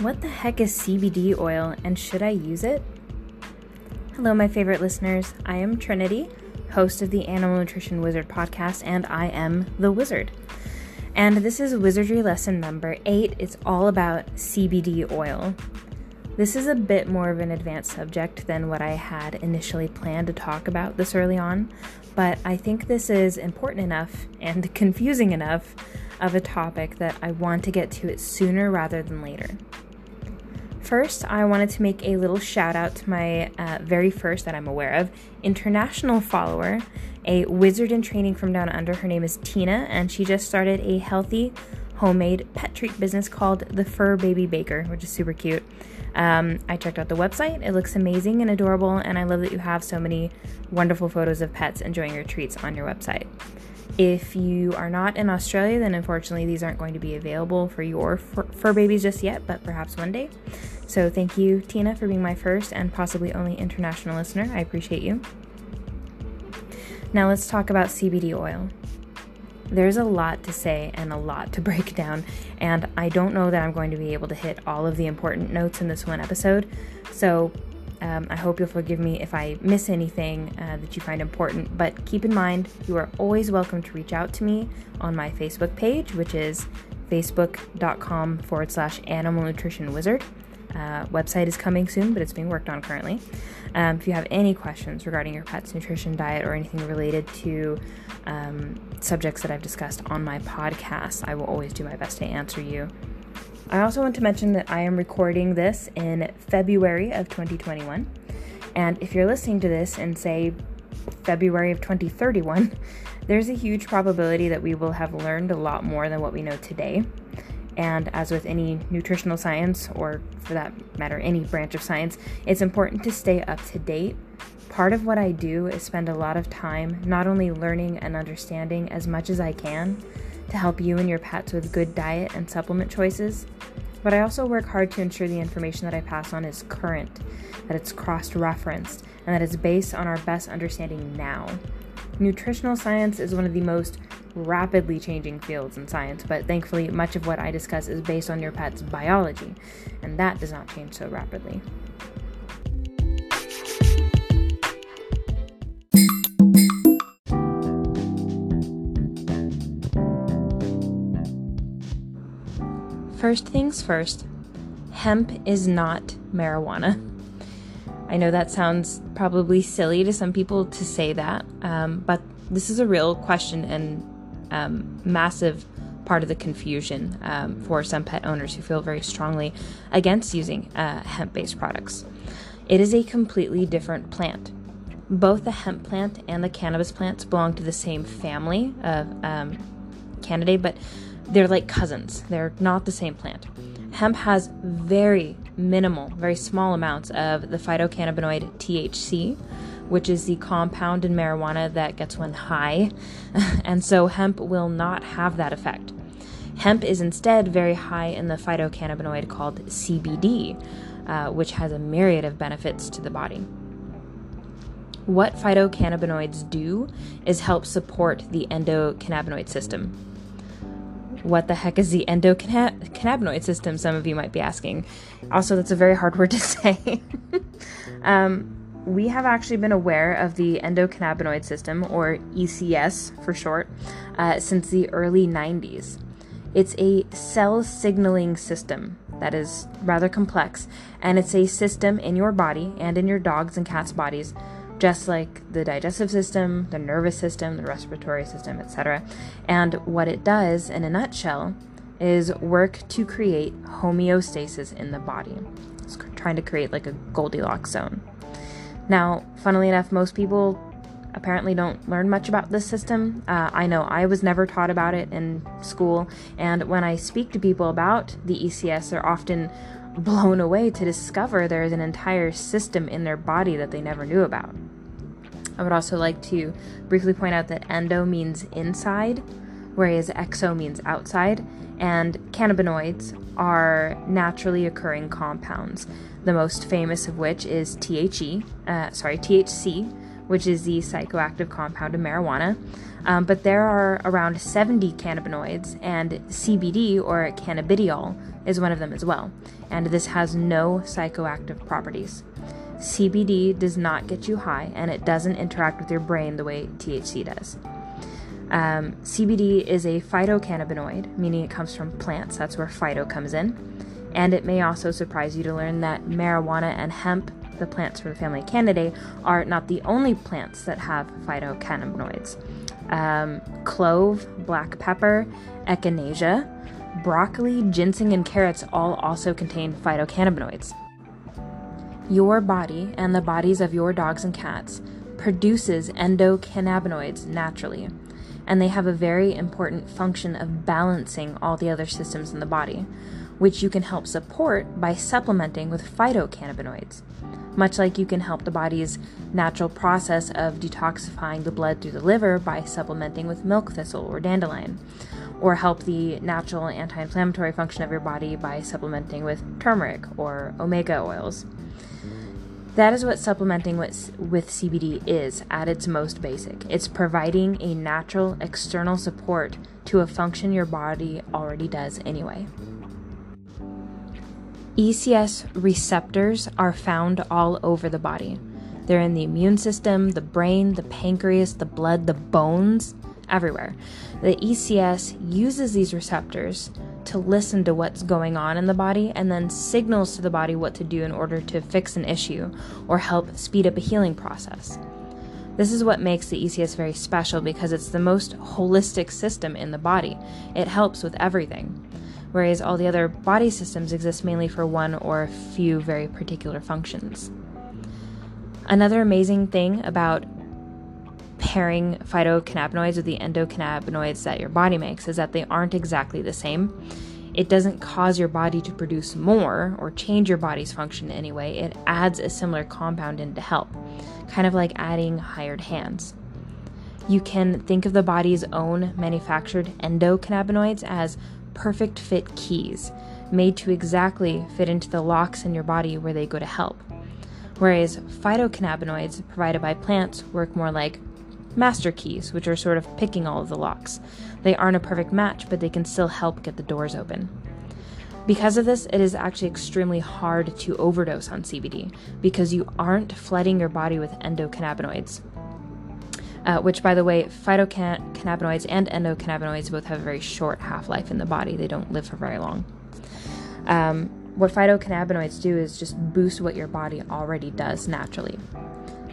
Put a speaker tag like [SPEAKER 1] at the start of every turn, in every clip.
[SPEAKER 1] What the heck is CBD oil and should I use it? Hello, my favorite listeners. I am Trinity, host of the Animal Nutrition Wizard podcast, and I am the wizard. And this is Wizardry lesson number eight. It's all about CBD oil. This is a bit more of an advanced subject than what I had initially planned to talk about this early on, but I think this is important enough and confusing enough of a topic that I want to get to it sooner rather than later. First, I wanted to make a little shout out to my uh, very first, that I'm aware of, international follower, a wizard in training from down under. Her name is Tina, and she just started a healthy homemade pet treat business called the Fur Baby Baker, which is super cute. Um, I checked out the website, it looks amazing and adorable, and I love that you have so many wonderful photos of pets enjoying your treats on your website. If you are not in Australia, then unfortunately these aren't going to be available for your fur, fur babies just yet, but perhaps one day. So thank you, Tina, for being my first and possibly only international listener. I appreciate you. Now let's talk about CBD oil. There's a lot to say and a lot to break down, and I don't know that I'm going to be able to hit all of the important notes in this one episode. So um, I hope you'll forgive me if I miss anything uh, that you find important, but keep in mind you are always welcome to reach out to me on my Facebook page, which is facebook.com forward slash animal nutrition wizard. Uh, website is coming soon, but it's being worked on currently. Um, if you have any questions regarding your pet's nutrition diet or anything related to um, subjects that I've discussed on my podcast, I will always do my best to answer you. I also want to mention that I am recording this in February of 2021. And if you're listening to this in, say, February of 2031, there's a huge probability that we will have learned a lot more than what we know today. And as with any nutritional science, or for that matter, any branch of science, it's important to stay up to date. Part of what I do is spend a lot of time not only learning and understanding as much as I can to help you and your pets with good diet and supplement choices, but I also work hard to ensure the information that I pass on is current, that it's cross referenced, and that it's based on our best understanding now. Nutritional science is one of the most rapidly changing fields in science, but thankfully, much of what I discuss is based on your pet's biology, and that does not change so rapidly. First things first, hemp is not marijuana. I know that sounds probably silly to some people to say that, um, but this is a real question and um, massive part of the confusion um, for some pet owners who feel very strongly against using uh, hemp based products. It is a completely different plant. Both the hemp plant and the cannabis plants belong to the same family of um, Cannabidae, but they're like cousins. They're not the same plant. Hemp has very minimal, very small amounts of the phytocannabinoid THC, which is the compound in marijuana that gets one high, and so hemp will not have that effect. Hemp is instead very high in the phytocannabinoid called CBD, uh, which has a myriad of benefits to the body. What phytocannabinoids do is help support the endocannabinoid system. What the heck is the endocannabinoid system? Some of you might be asking. Also, that's a very hard word to say. um, we have actually been aware of the endocannabinoid system, or ECS for short, uh, since the early 90s. It's a cell signaling system that is rather complex, and it's a system in your body and in your dogs and cats' bodies, just like the digestive system, the nervous system, the respiratory system, etc. And what it does, in a nutshell, is work to create homeostasis in the body. It's trying to create like a Goldilocks zone. Now, funnily enough, most people apparently don't learn much about this system. Uh, I know I was never taught about it in school, and when I speak to people about the ECS, they're often blown away to discover there's an entire system in their body that they never knew about. I would also like to briefly point out that endo means inside, whereas exo means outside, and cannabinoids are naturally occurring compounds the most famous of which is THE, uh, sorry, THC, which is the psychoactive compound of marijuana. Um, but there are around 70 cannabinoids, and CBD or cannabidiol is one of them as well. And this has no psychoactive properties. CBD does not get you high, and it doesn't interact with your brain the way THC does. Um, CBD is a phytocannabinoid, meaning it comes from plants. That's where phyto comes in. And it may also surprise you to learn that marijuana and hemp, the plants from the family Cannabidae, are not the only plants that have phytocannabinoids. Um, clove, black pepper, echinacea, broccoli, ginseng, and carrots all also contain phytocannabinoids. Your body and the bodies of your dogs and cats produces endocannabinoids naturally, and they have a very important function of balancing all the other systems in the body, which you can help support by supplementing with phytocannabinoids. Much like you can help the body's natural process of detoxifying the blood through the liver by supplementing with milk thistle or dandelion, or help the natural anti inflammatory function of your body by supplementing with turmeric or omega oils. That is what supplementing with, with CBD is at its most basic. It's providing a natural external support to a function your body already does anyway. ECS receptors are found all over the body. They're in the immune system, the brain, the pancreas, the blood, the bones, everywhere. The ECS uses these receptors to listen to what's going on in the body and then signals to the body what to do in order to fix an issue or help speed up a healing process. This is what makes the ECS very special because it's the most holistic system in the body. It helps with everything, whereas all the other body systems exist mainly for one or a few very particular functions. Another amazing thing about pairing phytocannabinoids with the endocannabinoids that your body makes is that they aren't exactly the same. It doesn't cause your body to produce more or change your body's function in any way. It adds a similar compound in to help, kind of like adding hired hands. You can think of the body's own manufactured endocannabinoids as perfect fit keys, made to exactly fit into the locks in your body where they go to help. Whereas phytocannabinoids provided by plants work more like master keys, which are sort of picking all of the locks. They aren't a perfect match, but they can still help get the doors open. Because of this, it is actually extremely hard to overdose on CBD because you aren't flooding your body with endocannabinoids. Uh, which, by the way, phytocannabinoids and endocannabinoids both have a very short half life in the body. They don't live for very long. Um, what phytocannabinoids do is just boost what your body already does naturally.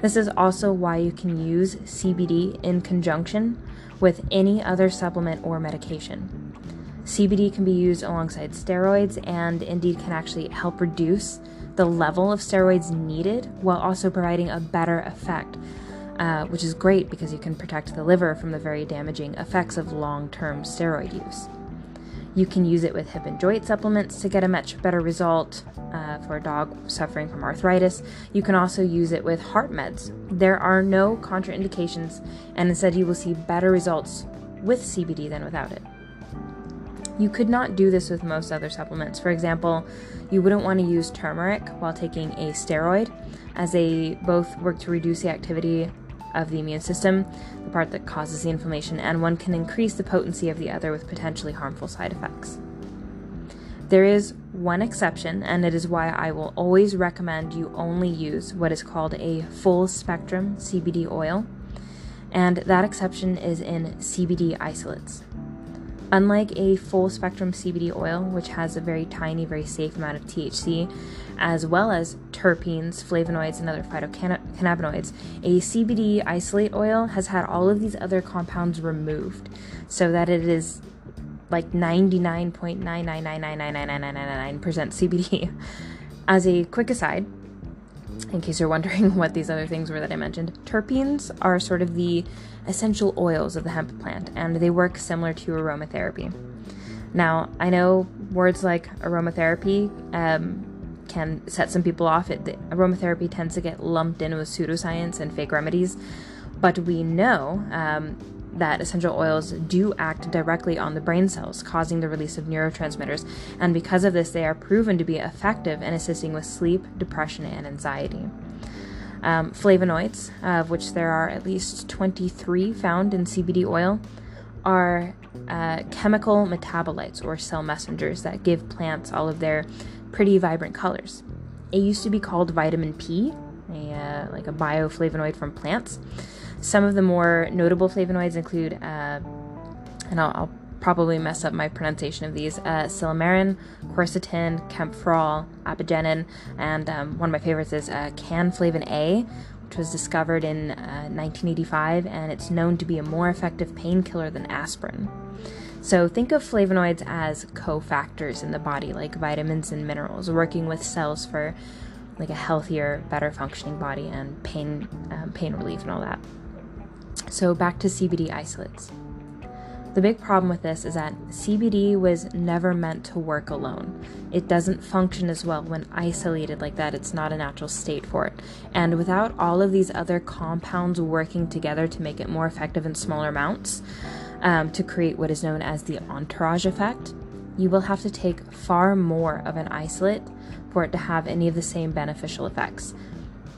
[SPEAKER 1] This is also why you can use CBD in conjunction with any other supplement or medication. CBD can be used alongside steroids and indeed can actually help reduce the level of steroids needed while also providing a better effect, uh, which is great because you can protect the liver from the very damaging effects of long term steroid use. You can use it with hip and joint supplements to get a much better result uh, for a dog suffering from arthritis. You can also use it with heart meds. There are no contraindications, and instead, you will see better results with CBD than without it. You could not do this with most other supplements. For example, you wouldn't want to use turmeric while taking a steroid, as they both work to reduce the activity of the immune system, the part that causes the inflammation, and one can increase the potency of the other with potentially harmful side effects. There is one exception, and it is why I will always recommend you only use what is called a full spectrum CBD oil, and that exception is in CBD isolates. Unlike a full spectrum CBD oil, which has a very tiny, very safe amount of THC, as well as terpenes, flavonoids, and other phytocannabinoids, a CBD isolate oil has had all of these other compounds removed so that it is like 99.999999999% CBD. As a quick aside, in case you're wondering what these other things were that I mentioned, terpenes are sort of the essential oils of the hemp plant, and they work similar to aromatherapy. Now, I know words like aromatherapy um, can set some people off. It, aromatherapy tends to get lumped in with pseudoscience and fake remedies, but we know um, that essential oils do act directly on the brain cells, causing the release of neurotransmitters, and because of this, they are proven to be effective in assisting with sleep, depression, and anxiety. Um, flavonoids, of which there are at least 23 found in CBD oil, are uh, chemical metabolites or cell messengers that give plants all of their pretty vibrant colors. It used to be called vitamin P, a, uh, like a bioflavonoid from plants. Some of the more notable flavonoids include, uh, and I'll, I'll, probably mess up my pronunciation of these, uh, silymarin, quercetin, kaempferol, apigenin, and um, one of my favorites is uh, cannflavin A, which was discovered in uh, 1985, and it's known to be a more effective painkiller than aspirin. So think of flavonoids as cofactors in the body, like vitamins and minerals, working with cells for like a healthier, better functioning body and pain, um, pain relief and all that. So back to CBD isolates. The big problem with this is that CBD was never meant to work alone. It doesn't function as well when isolated like that. It's not a natural state for it. And without all of these other compounds working together to make it more effective in smaller amounts, um, to create what is known as the entourage effect, you will have to take far more of an isolate for it to have any of the same beneficial effects.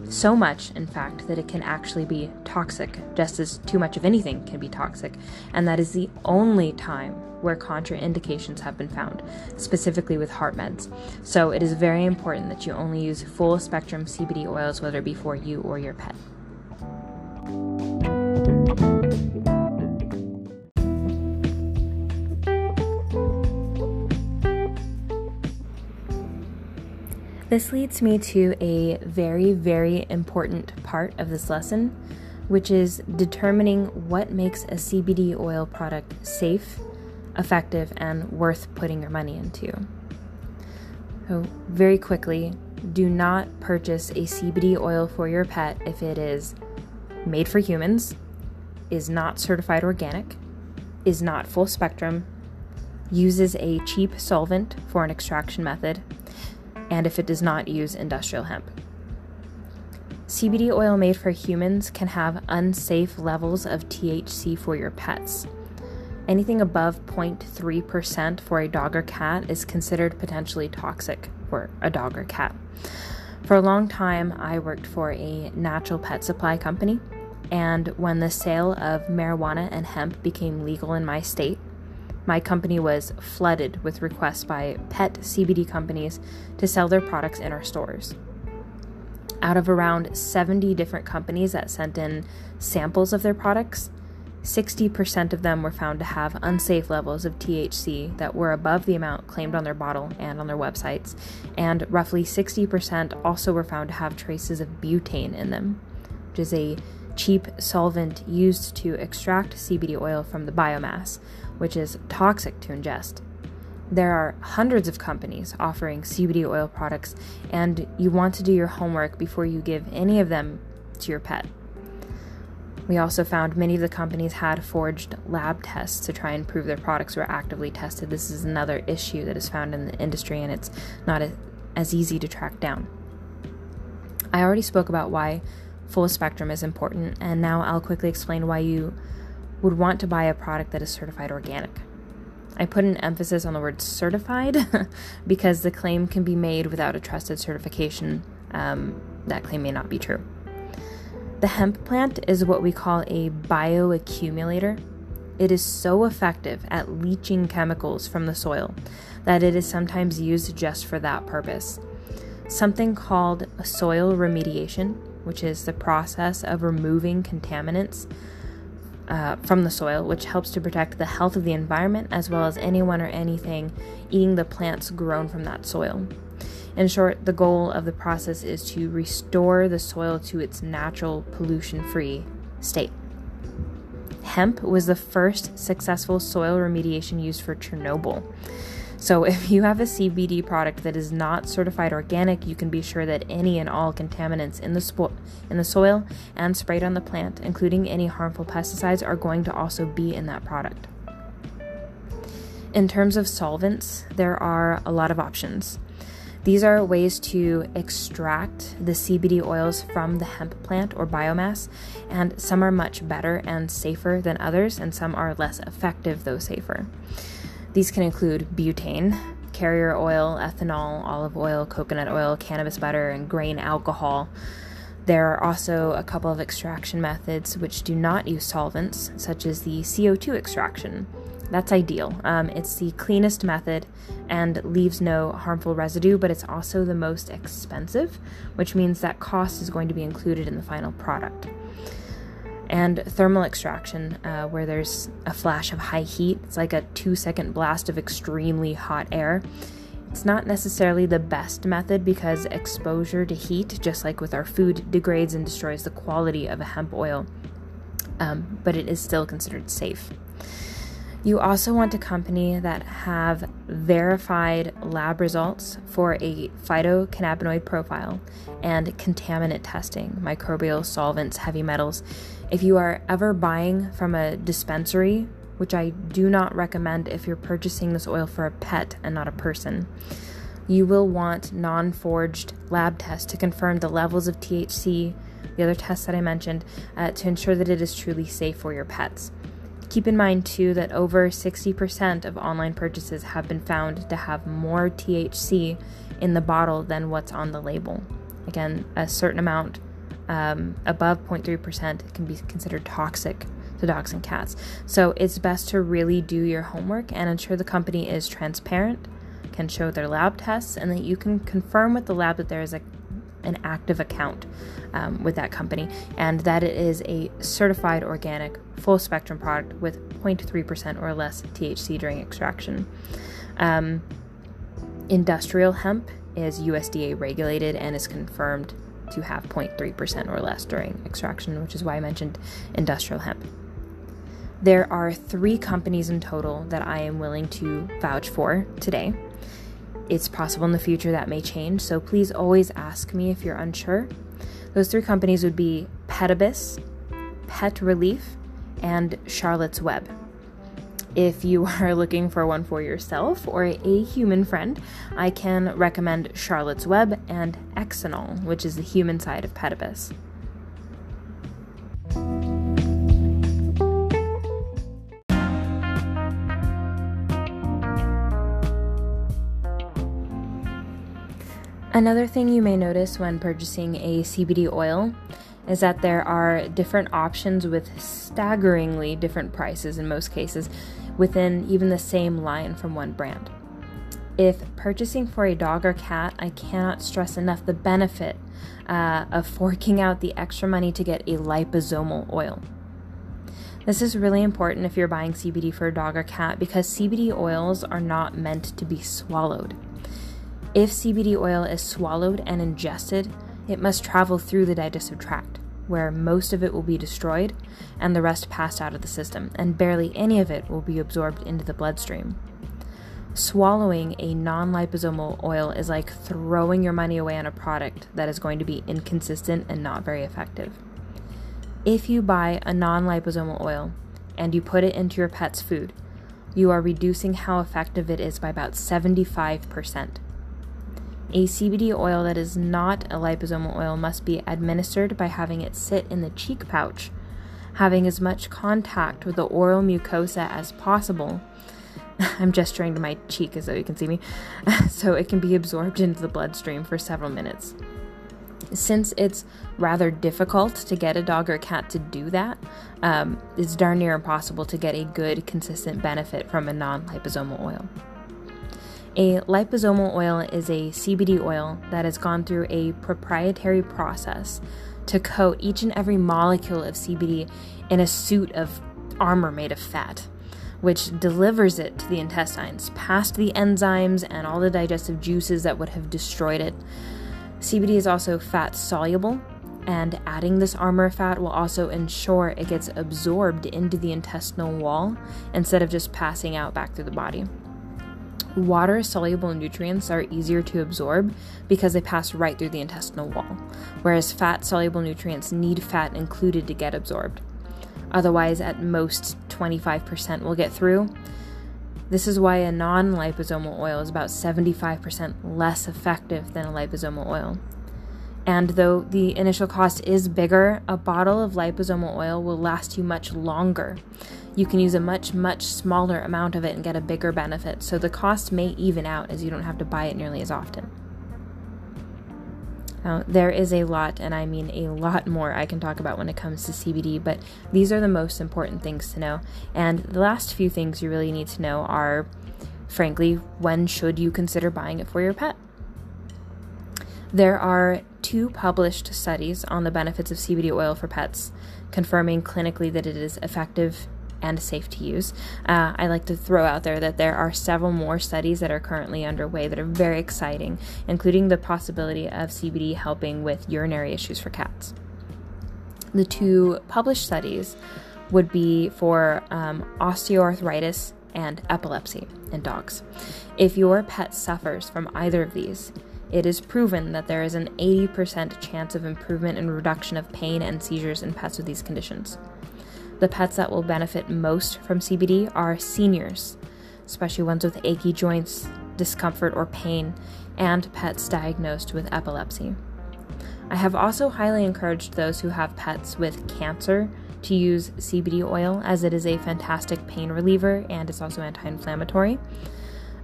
[SPEAKER 1] So much, in fact, that it can actually be toxic, just as too much of anything can be toxic, and that is the only time where contraindications have been found, specifically with heart meds. So it is very important that you only use full spectrum CBD oils, whether it be for you or your pet. This leads me to a very, very important part of this lesson, which is determining what makes a CBD oil product safe, effective, and worth putting your money into. So, very quickly, do not purchase a CBD oil for your pet if it is made for humans, is not certified organic, is not full spectrum, uses a cheap solvent for an extraction method, and if it does not use industrial hemp. CBD oil made for humans can have unsafe levels of THC for your pets. Anything above 0.3% for a dog or cat is considered potentially toxic for a dog or cat. For a long time, I worked for a natural pet supply company, and when the sale of marijuana and hemp became legal in my state, my company was flooded with requests by pet CBD companies to sell their products in our stores. Out of around 70 different companies that sent in samples of their products, 60% of them were found to have unsafe levels of THC that were above the amount claimed on their bottle and on their websites, and roughly 60% also were found to have traces of butane in them, which is a cheap solvent used to extract CBD oil from the biomass, which is toxic to ingest. There are hundreds of companies offering CBD oil products, and you want to do your homework before you give any of them to your pet. We also found many of the companies had forged lab tests to try and prove their products were actively tested. This is another issue that is found in the industry, and it's not as easy to track down. I already spoke about why full spectrum is important, and now I'll quickly explain why you would want to buy a product that is certified organic. I put an emphasis on the word certified because the claim can be made without a trusted certification. Um, that claim may not be true. The hemp plant is what we call a bioaccumulator. It is so effective at leaching chemicals from the soil that it is sometimes used just for that purpose. Something called soil remediation, which is the process of removing contaminants uh, from the soil, which helps to protect the health of the environment as well as anyone or anything eating the plants grown from that soil. In short, the goal of the process is to restore the soil to its natural pollution free state. Hemp was the first successful soil remediation used for Chernobyl. So, if you have a CBD product that is not certified organic, you can be sure that any and all contaminants in the, spo- in the soil and sprayed on the plant, including any harmful pesticides, are going to also be in that product. In terms of solvents, there are a lot of options. These are ways to extract the CBD oils from the hemp plant or biomass, and some are much better and safer than others, and some are less effective, though safer. These can include butane, carrier oil, ethanol, olive oil, coconut oil, cannabis butter, and grain alcohol. There are also a couple of extraction methods which do not use solvents, such as the CO2 extraction. That's ideal. Um, it's the cleanest method and leaves no harmful residue, but it's also the most expensive, which means that cost is going to be included in the final product. And thermal extraction, uh, where there's a flash of high heat, it's like a two second blast of extremely hot air. It's not necessarily the best method because exposure to heat, just like with our food, degrades and destroys the quality of a hemp oil, um, but it is still considered safe. You also want a company that have verified lab results for a phytocannabinoid profile and contaminant testing, microbial solvents, heavy metals. If you are ever buying from a dispensary, which I do not recommend if you're purchasing this oil for a pet and not a person, you will want non forged lab tests to confirm the levels of THC, the other tests that I mentioned, uh, to ensure that it is truly safe for your pets. Keep in mind, too, that over 60% of online purchases have been found to have more THC in the bottle than what's on the label. Again, a certain amount um, above 0.3% can be considered toxic to dogs and cats. So it's best to really do your homework and ensure the company is transparent, can show their lab tests, and that you can confirm with the lab that there is a an active account um, with that company and that it is a certified organic full spectrum product with 0.3% or less THC during extraction. Um, industrial hemp is USDA regulated and is confirmed to have 0.3% or less during extraction, which is why I mentioned industrial hemp. There are three companies in total that I am willing to vouch for today it's possible in the future that may change, so please always ask me if you're unsure. Those three companies would be Petabis, Pet Releaf, and Charlotte's Web. If you are looking for one for yourself or a human friend, I can recommend Charlotte's Web and Exenol, which is the human side of Petabis. Another thing you may notice when purchasing a CBD oil is that there are different options with staggeringly different prices in most cases within even the same line from one brand. If purchasing for a dog or cat, I cannot stress enough the benefit uh, of forking out the extra money to get a liposomal oil. This is really important if you're buying CBD for a dog or cat because CBD oils are not meant to be swallowed. If CBD oil is swallowed and ingested, it must travel through the digestive tract, where most of it will be destroyed and the rest passed out of the system, and barely any of it will be absorbed into the bloodstream. Swallowing a non liposomal oil is like throwing your money away on a product that is going to be inconsistent and not very effective. If you buy a non liposomal oil and you put it into your pet's food, you are reducing how effective it is by about 75%. A CBD oil that is not a liposomal oil must be administered by having it sit in the cheek pouch, having as much contact with the oral mucosa as possible. I'm gesturing to my cheek as though you can see me, so it can be absorbed into the bloodstream for several minutes. Since it's rather difficult to get a dog or cat to do that, um, it's darn near impossible to get a good, consistent benefit from a non liposomal oil. A liposomal oil is a CBD oil that has gone through a proprietary process to coat each and every molecule of CBD in a suit of armor made of fat, which delivers it to the intestines, past the enzymes and all the digestive juices that would have destroyed it. CBD is also fat soluble, and adding this armor fat will also ensure it gets absorbed into the intestinal wall instead of just passing out back through the body. Water soluble nutrients are easier to absorb because they pass right through the intestinal wall, whereas fat soluble nutrients need fat included to get absorbed. Otherwise, at most 25% will get through. This is why a non liposomal oil is about 75% less effective than a liposomal oil. And though the initial cost is bigger, a bottle of liposomal oil will last you much longer you can use a much, much smaller amount of it and get a bigger benefit. So the cost may even out as you don't have to buy it nearly as often. Now, there is a lot, and I mean a lot more, I can talk about when it comes to CBD, but these are the most important things to know. And the last few things you really need to know are, frankly, when should you consider buying it for your pet? There are two published studies on the benefits of CBD oil for pets, confirming clinically that it is effective and safe to use. Uh, I like to throw out there that there are several more studies that are currently underway that are very exciting, including the possibility of CBD helping with urinary issues for cats. The two published studies would be for um, osteoarthritis and epilepsy in dogs. If your pet suffers from either of these, it is proven that there is an 80% chance of improvement and reduction of pain and seizures in pets with these conditions. The pets that will benefit most from CBD are seniors, especially ones with achy joints, discomfort, or pain, and pets diagnosed with epilepsy. I have also highly encouraged those who have pets with cancer to use CBD oil as it is a fantastic pain reliever and it's also anti inflammatory.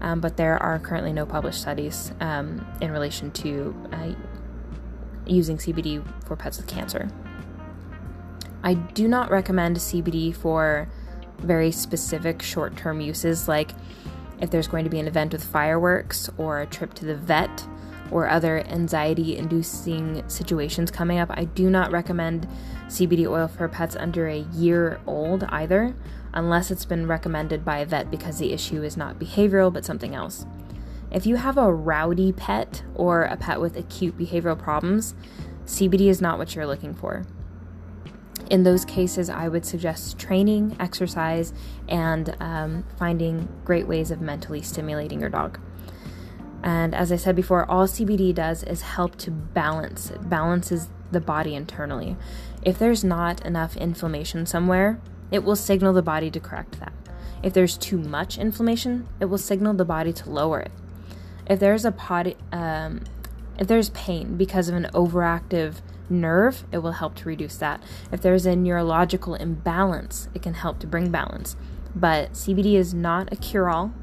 [SPEAKER 1] Um, but there are currently no published studies um, in relation to uh, using CBD for pets with cancer. I do not recommend CBD for very specific short term uses, like if there's going to be an event with fireworks or a trip to the vet or other anxiety inducing situations coming up. I do not recommend CBD oil for pets under a year old either, unless it's been recommended by a vet because the issue is not behavioral but something else. If you have a rowdy pet or a pet with acute behavioral problems, CBD is not what you're looking for. In those cases, I would suggest training, exercise, and um, finding great ways of mentally stimulating your dog. And as I said before, all CBD does is help to balance. It balances the body internally. If there's not enough inflammation somewhere, it will signal the body to correct that. If there's too much inflammation, it will signal the body to lower it. If there's a body, um, if there's pain because of an overactive nerve, it will help to reduce that. If there's a neurological imbalance, it can help to bring balance. But CBD is not a cure all,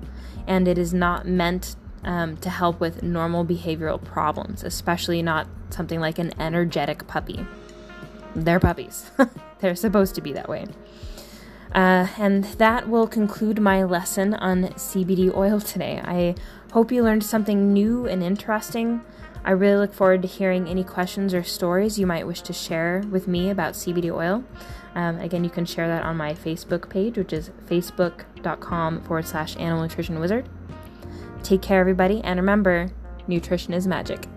[SPEAKER 1] and it is not meant um, to help with normal behavioral problems, especially not something like an energetic puppy. They're puppies, they're supposed to be that way. Uh, and that will conclude my lesson on CBD oil today. I hope you learned something new and interesting. I really look forward to hearing any questions or stories you might wish to share with me about CBD oil. Um, again, you can share that on my Facebook page, which is facebook.com forward slash animal nutrition wizard. Take care, everybody, and remember nutrition is magic.